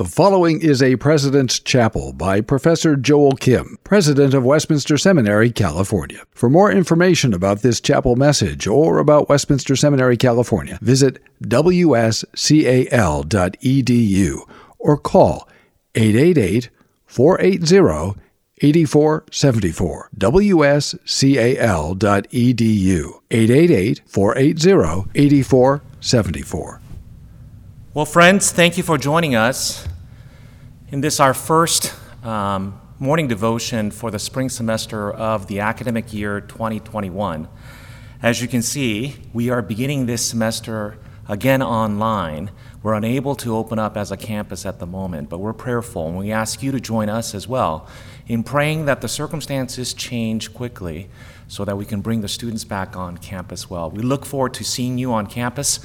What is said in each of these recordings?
The following is a President's Chapel by Professor Joel Kim, President of Westminster Seminary, California. For more information about this chapel message or about Westminster Seminary, California, visit wscal.edu or call 888 480 8474. wscal.edu 888 480 8474. Well, friends, thank you for joining us in this, our first um, morning devotion for the spring semester of the academic year 2021. As you can see, we are beginning this semester again online. We're unable to open up as a campus at the moment, but we're prayerful, and we ask you to join us as well in praying that the circumstances change quickly so that we can bring the students back on campus well. We look forward to seeing you on campus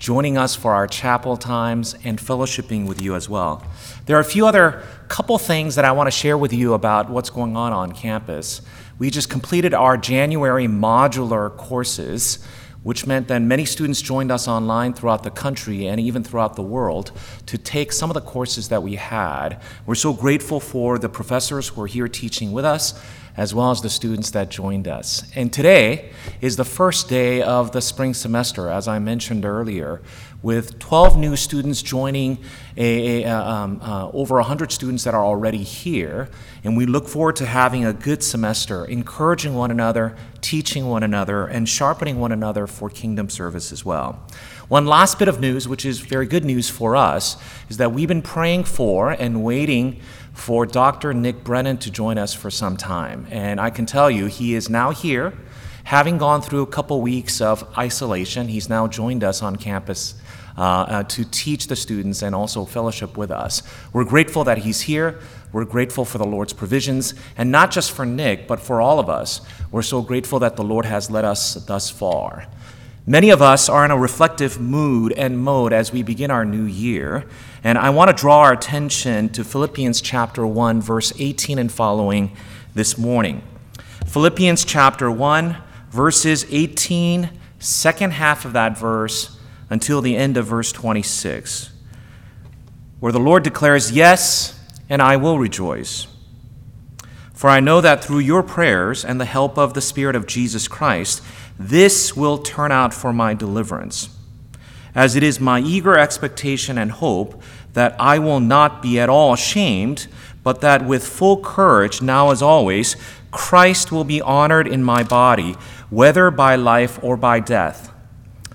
joining us for our chapel times and fellowshipping with you as well. There are a few other couple things that I want to share with you about what's going on on campus. We just completed our January modular courses, which meant that many students joined us online throughout the country and even throughout the world to take some of the courses that we had. We're so grateful for the professors who are here teaching with us as well as the students that joined us. And today is the first day of the spring semester, as I mentioned earlier, with 12 new students joining a, a, um, uh, over 100 students that are already here. And we look forward to having a good semester, encouraging one another, teaching one another, and sharpening one another for kingdom service as well. One last bit of news, which is very good news for us, is that we've been praying for and waiting for Dr. Nick Brennan to join us for some time. And I can tell you, he is now here, having gone through a couple weeks of isolation. He's now joined us on campus. Uh, uh, to teach the students and also fellowship with us. We're grateful that he's here. We're grateful for the Lord's provisions, and not just for Nick, but for all of us. We're so grateful that the Lord has led us thus far. Many of us are in a reflective mood and mode as we begin our new year, and I want to draw our attention to Philippians chapter 1, verse 18 and following this morning. Philippians chapter 1, verses 18, second half of that verse, until the end of verse 26, where the Lord declares, Yes, and I will rejoice. For I know that through your prayers and the help of the Spirit of Jesus Christ, this will turn out for my deliverance, as it is my eager expectation and hope that I will not be at all ashamed, but that with full courage, now as always, Christ will be honored in my body, whether by life or by death.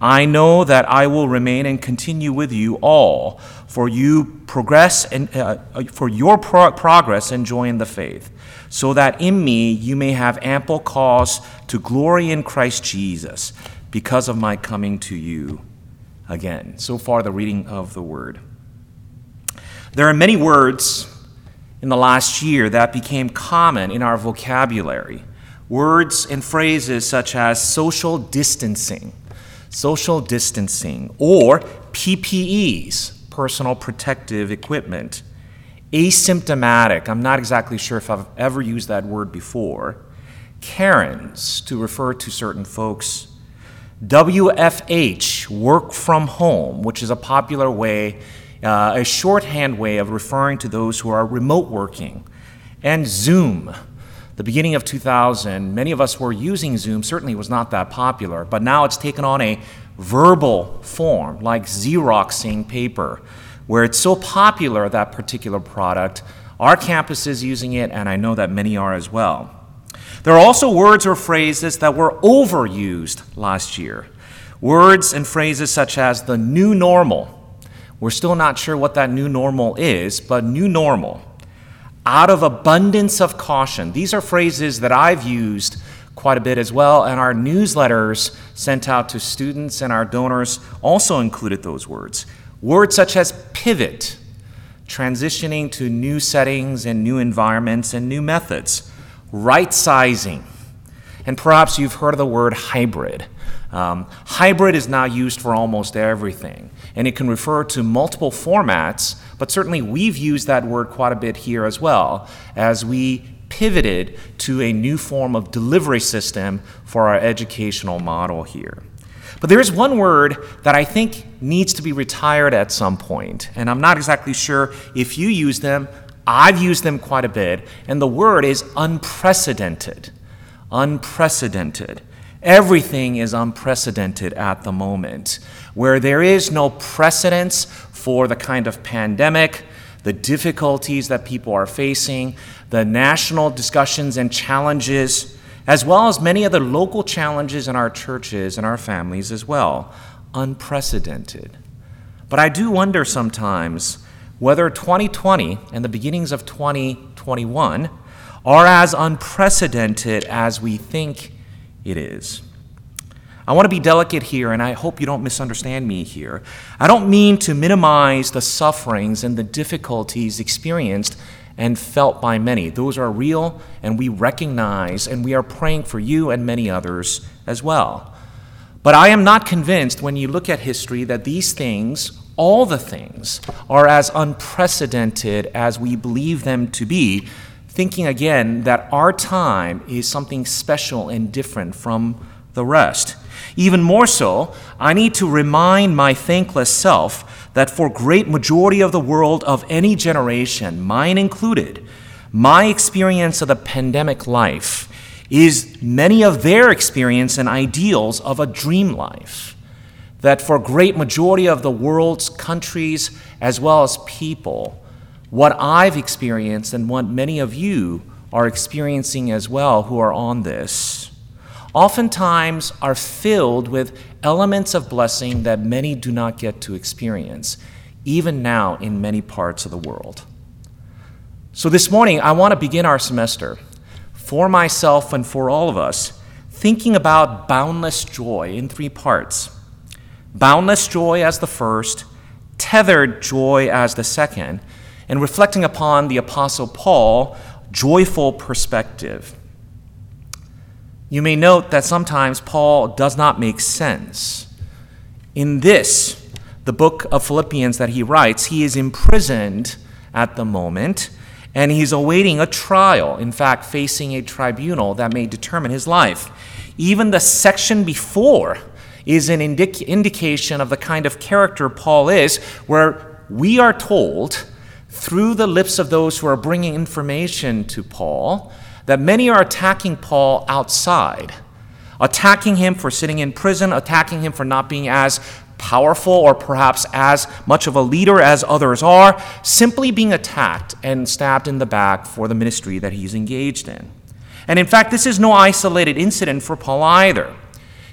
I know that I will remain and continue with you all for you progress and uh, for your pro- progress and joy in the faith, so that in me you may have ample cause to glory in Christ Jesus because of my coming to you again. So far, the reading of the word. There are many words in the last year that became common in our vocabulary. Words and phrases such as social distancing, social distancing, or PPEs, personal protective equipment. Asymptomatic, I'm not exactly sure if I've ever used that word before. Karens, to refer to certain folks WFH, work from home, which is a popular way, uh, a shorthand way of referring to those who are remote working, and Zoom. The beginning of 2000, many of us were using Zoom, certainly was not that popular, but now it's taken on a verbal form, like Xeroxing paper, where it's so popular, that particular product. Our campus is using it, and I know that many are as well. There are also words or phrases that were overused last year. Words and phrases such as the new normal. We're still not sure what that new normal is, but new normal. Out of abundance of caution. These are phrases that I've used quite a bit as well, and our newsletters sent out to students and our donors also included those words. Words such as pivot, transitioning to new settings and new environments and new methods right sizing. And perhaps you've heard of the word hybrid. Um, hybrid is now used for almost everything, and it can refer to multiple formats, but certainly we've used that word quite a bit here as well as we pivoted to a new form of delivery system for our educational model here. But there is one word that I think needs to be retired at some point, and I'm not exactly sure if you use them. I've used them quite a bit, and the word is unprecedented. Unprecedented. Everything is unprecedented at the moment, where there is no precedence for the kind of pandemic, the difficulties that people are facing, the national discussions and challenges, as well as many other local challenges in our churches and our families as well. Unprecedented. But I do wonder sometimes whether 2020 and the beginnings of 2021 are as unprecedented as we think it is. I want to be delicate here, and I hope you don't misunderstand me here. I don't mean to minimize the sufferings and the difficulties experienced and felt by many. Those are real, and we recognize, and we are praying for you and many others as well. But I am not convinced when you look at history that these things, all the things, are as unprecedented as we believe them to be, thinking again that our time is something special and different from the rest. Even more so, I need to remind my thankless self that for great majority of the world of any generation, mine included, my experience of the pandemic life is many of their experience and ideals of a dream life. That for great majority of the world's countries as well as people, what I've experienced and what many of you are experiencing as well who are on this oftentimes are filled with elements of blessing that many do not get to experience, even now in many parts of the world. So, this morning, I want to begin our semester for myself and for all of us, thinking about boundless joy in three parts boundless joy as the first, tethered joy as the second, and reflecting upon the Apostle Paul, joyful perspective. You may note that sometimes Paul does not make sense. In this, the book of Philippians that he writes, he is imprisoned at the moment and he's awaiting a trial, in fact, facing a tribunal that may determine his life. Even the section before is an indic- indication of the kind of character Paul is, where we are told through the lips of those who are bringing information to Paul that many are attacking Paul outside, attacking him for sitting in prison, attacking him for not being as powerful or perhaps as much of a leader as others are, simply being attacked and stabbed in the back for the ministry that he's engaged in. And in fact, this is no isolated incident for Paul either.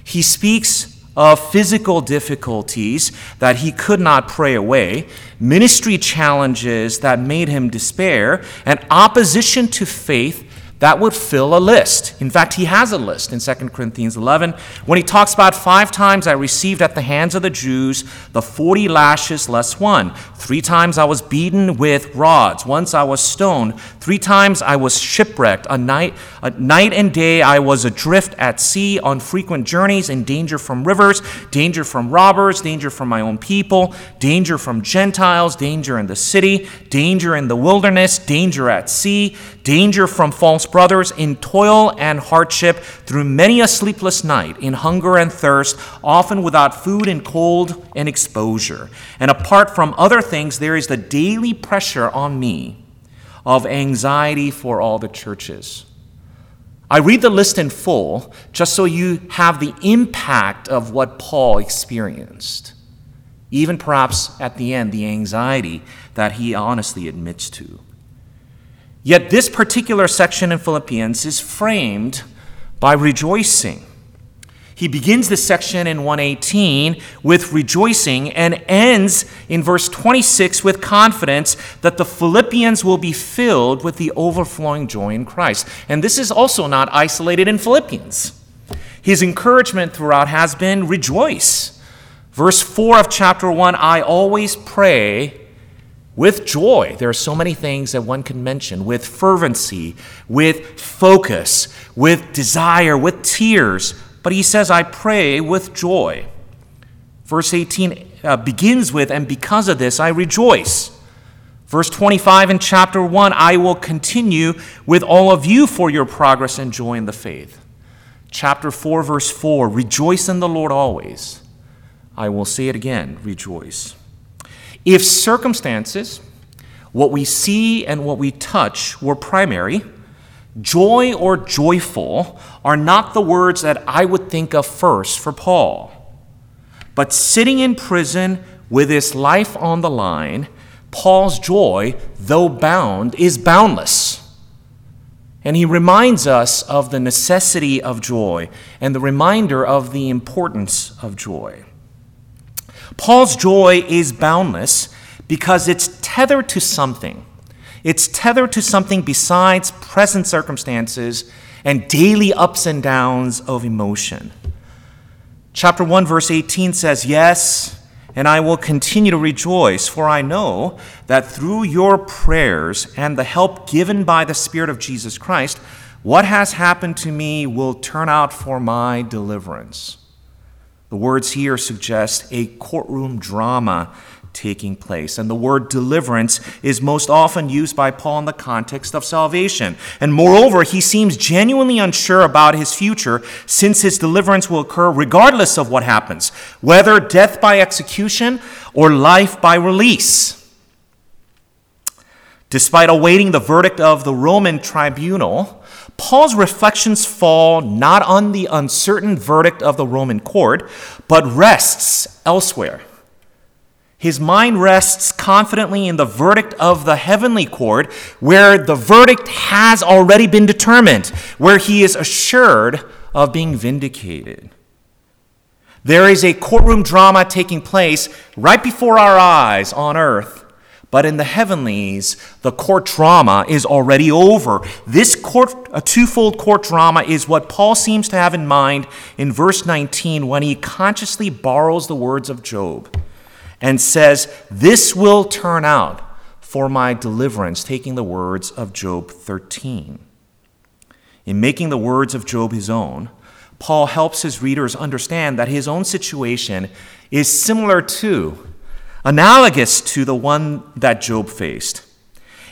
He speaks of physical difficulties that he could not pray away, ministry challenges that made him despair, and opposition to faith that would fill a list. In fact, he has a list in 2 Corinthians 11 when he talks about five times I received at the hands of the Jews the 40 lashes less one. Three times I was beaten with rods. Once I was stoned. Three times I was shipwrecked. A night, a night and day I was adrift at sea on frequent journeys in danger from rivers, danger from robbers, danger from my own people, danger from Gentiles, danger in the city, danger in the wilderness, danger at sea, danger from false brothers, in toil and hardship, through many a sleepless night, in hunger and thirst, often without food and cold and exposure. And apart from other things, there is the daily pressure on me of anxiety for all the churches. I read the list in full just so you have the impact of what Paul experienced. Even perhaps at the end, the anxiety that he honestly admits to. Yet this particular section in Philippians is framed by rejoicing. He begins this section in 118 with rejoicing and ends in verse 26 with confidence that the Philippians will be filled with the overflowing joy in Christ. And this is also not isolated in Philippians. His encouragement throughout has been rejoice. Verse 4 of chapter 1 I always pray with joy. There are so many things that one can mention with fervency, with focus, with desire, with tears. But he says, I pray with joy. Verse 18 uh, begins with, And because of this I rejoice. Verse 25 in chapter 1 I will continue with all of you for your progress and joy in the faith. Chapter 4, verse 4 Rejoice in the Lord always. I will say it again rejoice. If circumstances, what we see and what we touch, were primary, joy or joyful are not the words that I would think of first for Paul. But sitting in prison with his life on the line, Paul's joy, though bound, is boundless. And he reminds us of the necessity of joy and the reminder of the importance of joy. Paul's joy is boundless because it's tethered to something. It's tethered to something besides present circumstances and daily ups and downs of emotion. Chapter 1, verse 18 says, Yes, and I will continue to rejoice, for I know that through your prayers and the help given by the Spirit of Jesus Christ, what has happened to me will turn out for my deliverance. The words here suggest a courtroom drama taking place. And the word deliverance is most often used by Paul in the context of salvation. And moreover, he seems genuinely unsure about his future since his deliverance will occur regardless of what happens, whether death by execution or life by release. Despite awaiting the verdict of the Roman tribunal, Paul's reflections fall not on the uncertain verdict of the Roman court, but rests elsewhere. His mind rests confidently in the verdict of the heavenly court, where the verdict has already been determined, where he is assured of being vindicated. There is a courtroom drama taking place right before our eyes on earth but in the heavenlies, the court drama is already over. This court, a twofold court drama, is what Paul seems to have in mind in verse 19 when he consciously borrows the words of Job and says, This will turn out for my deliverance, taking the words of Job 13. In making the words of Job his own, Paul helps his readers understand that his own situation is similar to analogous to the one that Job faced.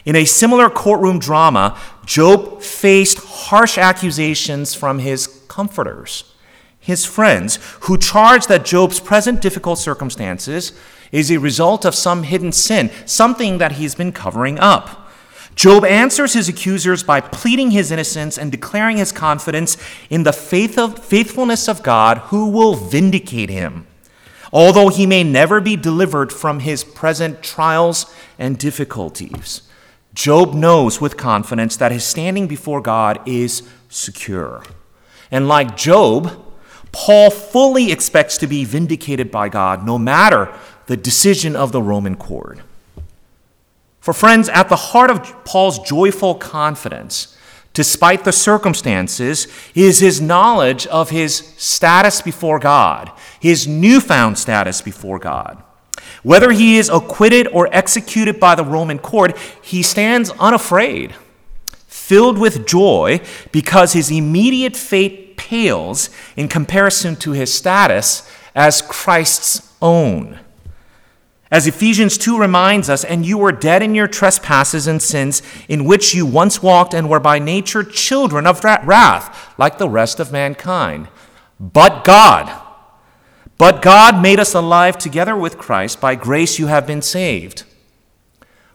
In a similar courtroom drama, Job faced harsh accusations from his comforters, his friends, who charged that Job's present difficult circumstances is a result of some hidden sin, something that he's been covering up. Job answers his accusers by pleading his innocence and declaring his confidence in the faith of, faithfulness of God who will vindicate him although he may never be delivered from his present trials and difficulties. Job knows with confidence that his standing before God is secure. And like Job, Paul fully expects to be vindicated by God no matter the decision of the Roman court. For friends, at the heart of Paul's joyful confidence despite the circumstances, is his knowledge of his status before God, his newfound status before God. Whether he is acquitted or executed by the Roman court, he stands unafraid, filled with joy, because his immediate fate pales in comparison to his status as Christ's own. As Ephesians 2 reminds us, and you were dead in your trespasses and sins, in which you once walked and were by nature children of wrath, like the rest of mankind. But God, but God made us alive together with Christ. By grace you have been saved.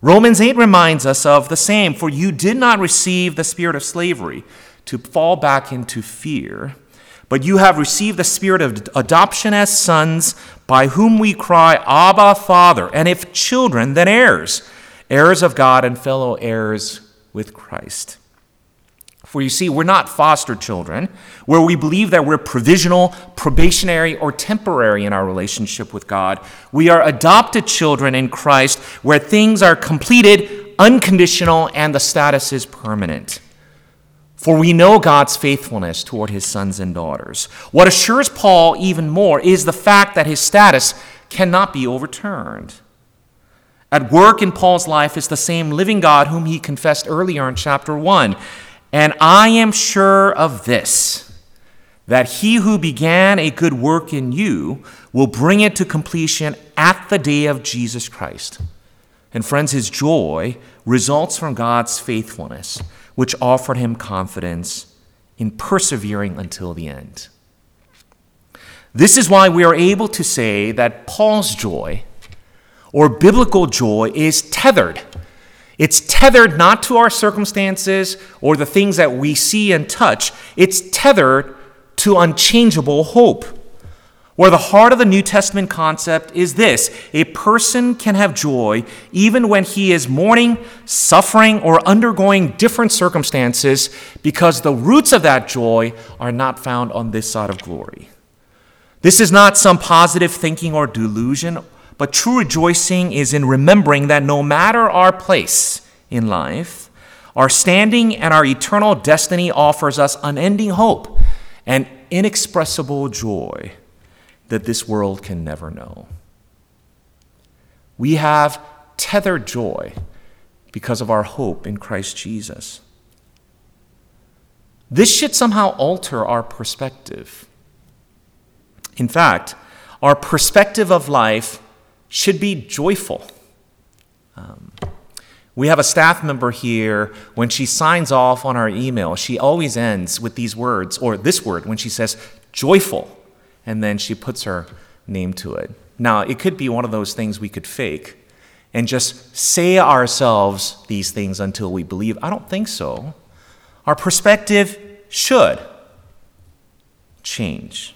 Romans 8 reminds us of the same, for you did not receive the spirit of slavery to fall back into fear but you have received the spirit of adoption as sons, by whom we cry, Abba, Father. And if children, then heirs, heirs of God and fellow heirs with Christ. For you see, we're not foster children, where we believe that we're provisional, probationary, or temporary in our relationship with God. We are adopted children in Christ, where things are completed, unconditional, and the status is permanent. For we know God's faithfulness toward his sons and daughters. What assures Paul even more is the fact that his status cannot be overturned. At work in Paul's life is the same living God whom he confessed earlier in chapter 1. And I am sure of this that he who began a good work in you will bring it to completion at the day of Jesus Christ. And friends, his joy results from God's faithfulness, which offered him confidence in persevering until the end. This is why we are able to say that Paul's joy, or biblical joy, is tethered. It's tethered not to our circumstances or the things that we see and touch, it's tethered to unchangeable hope. Where the heart of the New Testament concept is this a person can have joy even when he is mourning, suffering, or undergoing different circumstances because the roots of that joy are not found on this side of glory. This is not some positive thinking or delusion, but true rejoicing is in remembering that no matter our place in life, our standing and our eternal destiny offers us unending hope and inexpressible joy that this world can never know. We have tethered joy because of our hope in Christ Jesus. This should somehow alter our perspective. In fact, our perspective of life should be joyful. Um, we have a staff member here, when she signs off on our email, she always ends with these words, or this word, when she says joyful, and then she puts her name to it. Now, it could be one of those things we could fake and just say ourselves these things until we believe. I don't think so. Our perspective should change.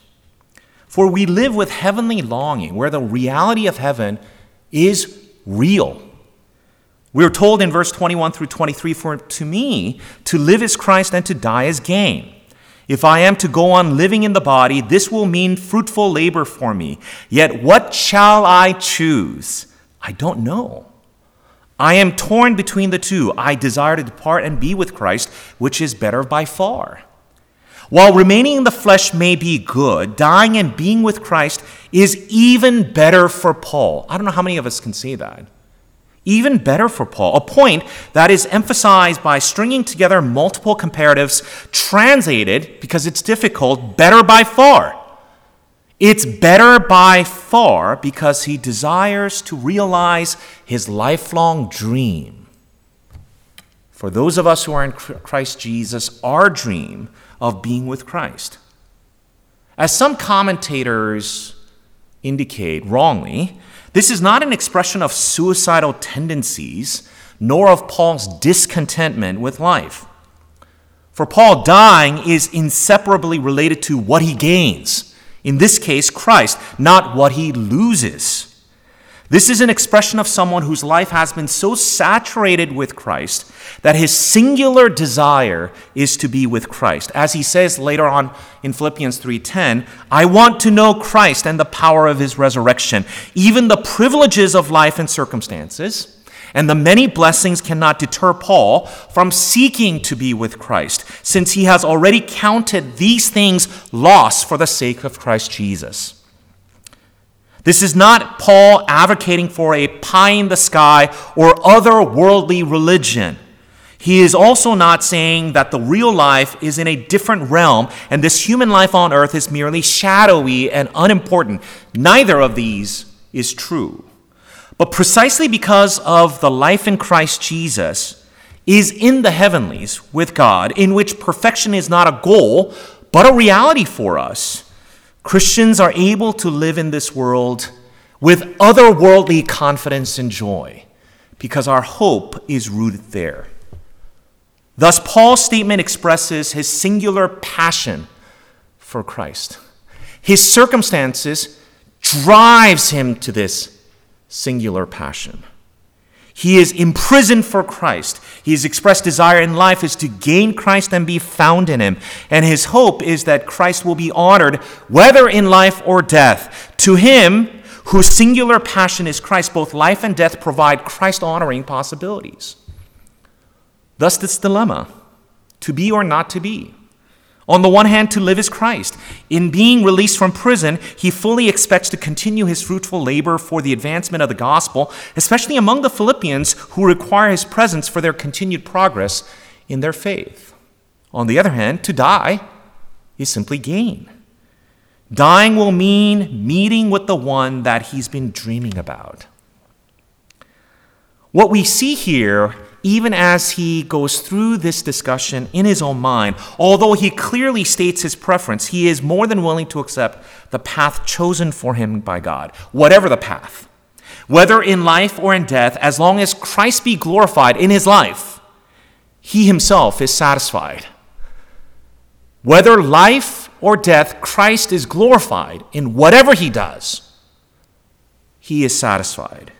For we live with heavenly longing, where the reality of heaven is real. We are told in verse 21 through 23 For to me, to live is Christ and to die is gain. If I am to go on living in the body, this will mean fruitful labor for me. Yet what shall I choose? I don't know. I am torn between the two. I desire to depart and be with Christ, which is better by far. While remaining in the flesh may be good, dying and being with Christ is even better for Paul. I don't know how many of us can say that. Even better for Paul, a point that is emphasized by stringing together multiple comparatives, translated, because it's difficult, better by far. It's better by far because he desires to realize his lifelong dream. For those of us who are in Christ Jesus, our dream of being with Christ. As some commentators indicate wrongly, this is not an expression of suicidal tendencies, nor of Paul's discontentment with life. For Paul, dying is inseparably related to what he gains, in this case, Christ, not what he loses. This is an expression of someone whose life has been so saturated with Christ that his singular desire is to be with Christ. As he says later on in Philippians 3:10, I want to know Christ and the power of his resurrection, even the privileges of life and circumstances. And the many blessings cannot deter Paul from seeking to be with Christ, since he has already counted these things lost for the sake of Christ Jesus. This is not Paul advocating for a pie in the sky or other worldly religion. He is also not saying that the real life is in a different realm and this human life on earth is merely shadowy and unimportant. Neither of these is true. But precisely because of the life in Christ Jesus is in the heavenlies with God, in which perfection is not a goal, but a reality for us Christians are able to live in this world with otherworldly confidence and joy because our hope is rooted there. Thus, Paul's statement expresses his singular passion for Christ. His circumstances drives him to this singular passion. He is imprisoned for Christ. His expressed desire in life is to gain Christ and be found in him. And his hope is that Christ will be honored, whether in life or death. To him, whose singular passion is Christ, both life and death provide Christ honoring possibilities. Thus, this dilemma to be or not to be. On the one hand, to live is Christ. In being released from prison, he fully expects to continue his fruitful labor for the advancement of the gospel, especially among the Philippians who require his presence for their continued progress in their faith. On the other hand, to die is simply gain. Dying will mean meeting with the one that he's been dreaming about. What we see here even as he goes through this discussion in his own mind, although he clearly states his preference, he is more than willing to accept the path chosen for him by God, whatever the path. Whether in life or in death, as long as Christ be glorified in his life, he himself is satisfied. Whether life or death, Christ is glorified in whatever he does, he is satisfied.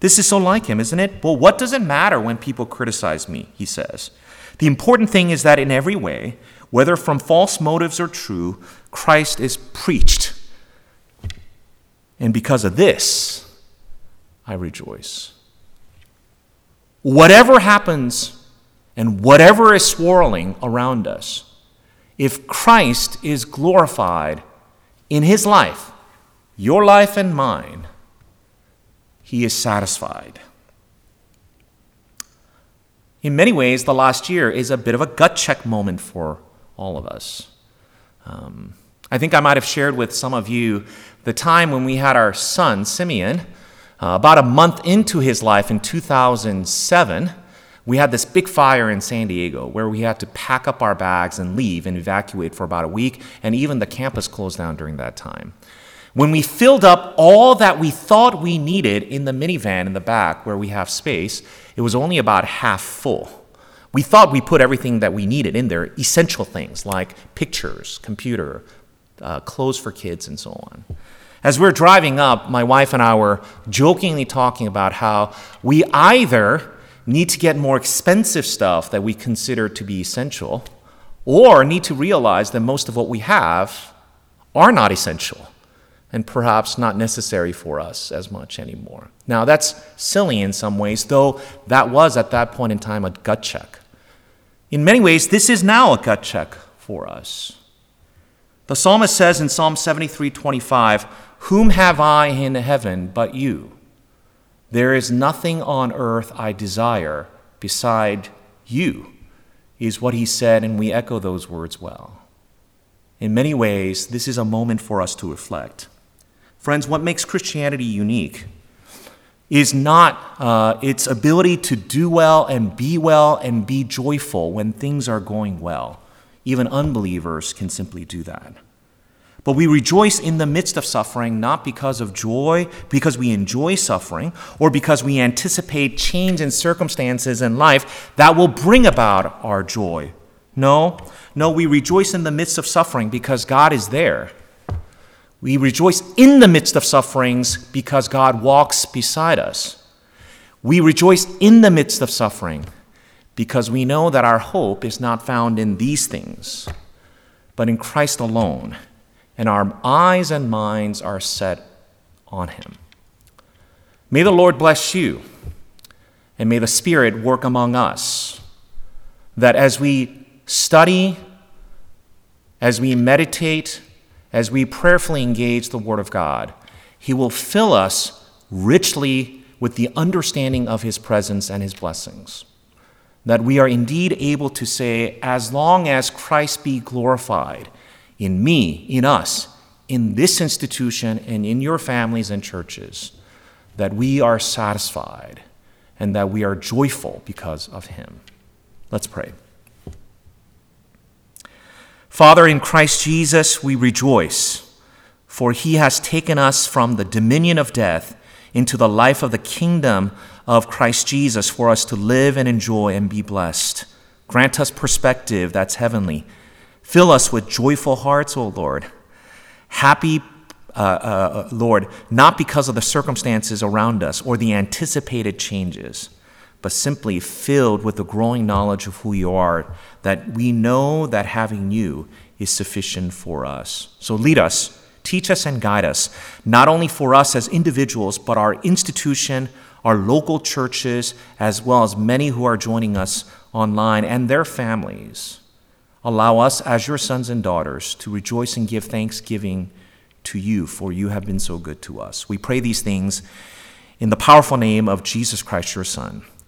This is so like him, isn't it? Well, what does it matter when people criticize me? He says. The important thing is that in every way, whether from false motives or true, Christ is preached. And because of this, I rejoice. Whatever happens and whatever is swirling around us, if Christ is glorified in his life, your life and mine, he is satisfied. In many ways, the last year is a bit of a gut check moment for all of us. Um, I think I might have shared with some of you the time when we had our son, Simeon, uh, about a month into his life in 2007. We had this big fire in San Diego where we had to pack up our bags and leave and evacuate for about a week, and even the campus closed down during that time. When we filled up all that we thought we needed in the minivan in the back where we have space, it was only about half full. We thought we put everything that we needed in there, essential things like pictures, computer, uh, clothes for kids, and so on. As we we're driving up, my wife and I were jokingly talking about how we either need to get more expensive stuff that we consider to be essential, or need to realize that most of what we have are not essential and perhaps not necessary for us as much anymore. Now, that's silly in some ways, though that was at that point in time a gut check. In many ways, this is now a gut check for us. The psalmist says in Psalm 73 25, Whom have I in heaven but you? There is nothing on earth I desire beside you, is what he said, and we echo those words well. In many ways, this is a moment for us to reflect. Friends, what makes Christianity unique is not uh, its ability to do well and be well and be joyful when things are going well. Even unbelievers can simply do that. But we rejoice in the midst of suffering not because of joy, because we enjoy suffering, or because we anticipate change in circumstances in life that will bring about our joy. No, no, we rejoice in the midst of suffering because God is there we rejoice in the midst of sufferings because God walks beside us. We rejoice in the midst of suffering because we know that our hope is not found in these things, but in Christ alone, and our eyes and minds are set on Him. May the Lord bless you, and may the Spirit work among us, that as we study, as we meditate, as we prayerfully engage the Word of God, He will fill us richly with the understanding of His presence and His blessings. That we are indeed able to say, as long as Christ be glorified in me, in us, in this institution, and in your families and churches, that we are satisfied and that we are joyful because of Him. Let's pray. Father, in Christ Jesus, we rejoice, for he has taken us from the dominion of death into the life of the kingdom of Christ Jesus for us to live and enjoy and be blessed. Grant us perspective that's heavenly. Fill us with joyful hearts, O Lord. Happy, uh, uh, Lord, not because of the circumstances around us or the anticipated changes but simply filled with the growing knowledge of who you are, that we know that having you is sufficient for us. So lead us, teach us, and guide us, not only for us as individuals, but our institution, our local churches, as well as many who are joining us online and their families. Allow us, as your sons and daughters, to rejoice and give thanksgiving to you, for you have been so good to us. We pray these things in the powerful name of Jesus Christ, your Son.